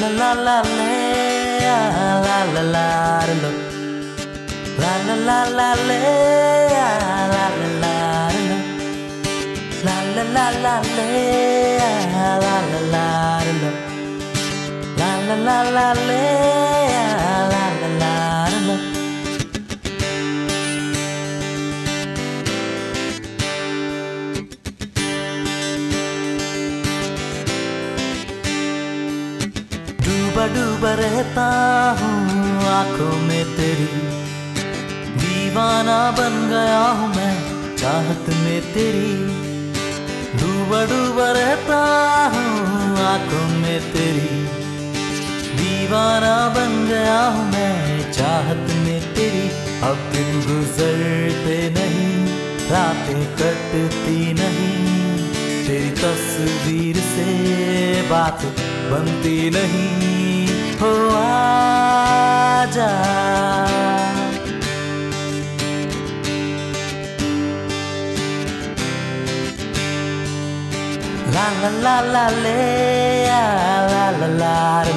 la la la la la la la La la la la la la la la La la la la la la la la La la la la la la la la डूबा रहता हूँ, आँखों में तेरी दीवाना बन गया हूँ मैं, चाहत में तेरी डूबा डूबा रहता हूँ, आँखों में तेरी दीवाना बन गया हूँ मैं, चाहत में तेरी अब दिन गुजरते नहीं, रातें कटती नहीं। तेरी तस्वीर से बात बनती नहीं हो आजा La la la la le la la la la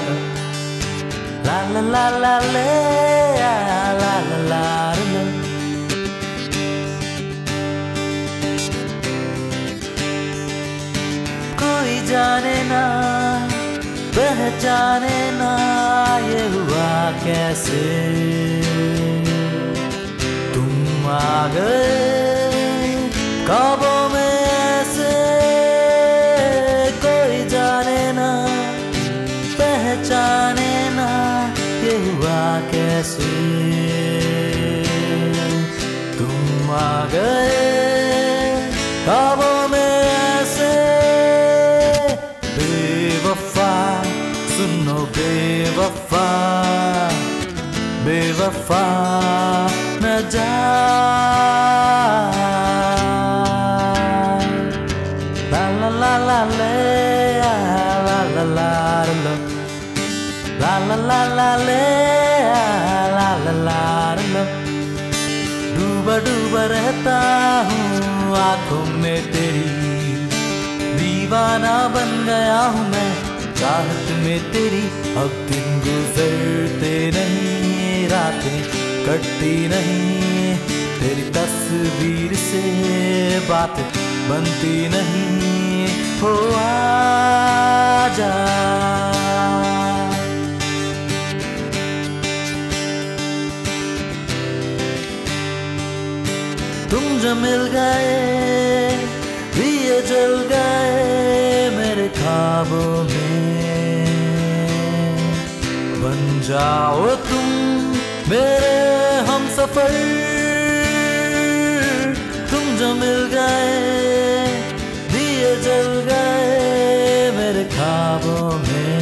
la la la le la la पहचाने ना ये हुआ कैसे? तुम आ गए काबों में ऐसे। कोई जाने ना, पहचाने ना ये हुआ कैसे? वफा न जा ला ला ला ला ले ला ला ला ला ला ला ले ला ला ला लो डूबा डूबा रहता हूँ आँखों में तेरी दीवाना बन गया हूँ मैं चाहत में तेरी अब दिन गुजरते नहीं रातें कटती नहीं, तेरी तस्वीर से बात बनती नहीं। हो आजा। तुम जो मिल गए दिए जल गए मेरे ख्वाबों में। बन जाओ तुम मेरे हम सफ़र, तुम जो मिल गए, दिए जल गए मेरे ख्वाबों में।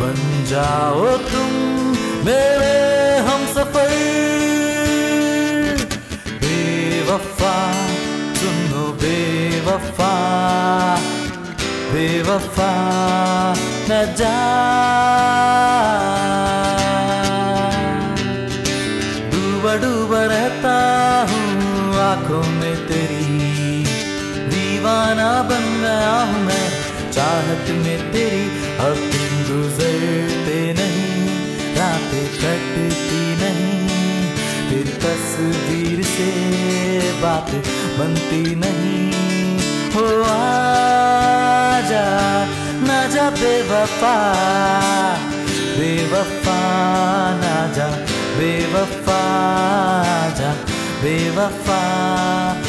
बन जाओ तुम मेरे हम सफ़र, बेवफा सुनो बेवफा। बेवफा न जा। डूबा डूबा रहता हूँ आँखों में तेरी। दीवाना बन गया हूँ मैं, चाहत में तेरी। अब दिन गुजरते नहीं, रातें कटती नहीं। तेरी तस्वीर से बात बनती नहीं। हो आजा ना जा बेवफा बेवफा ना जा बेवफा जा बेवफा। जा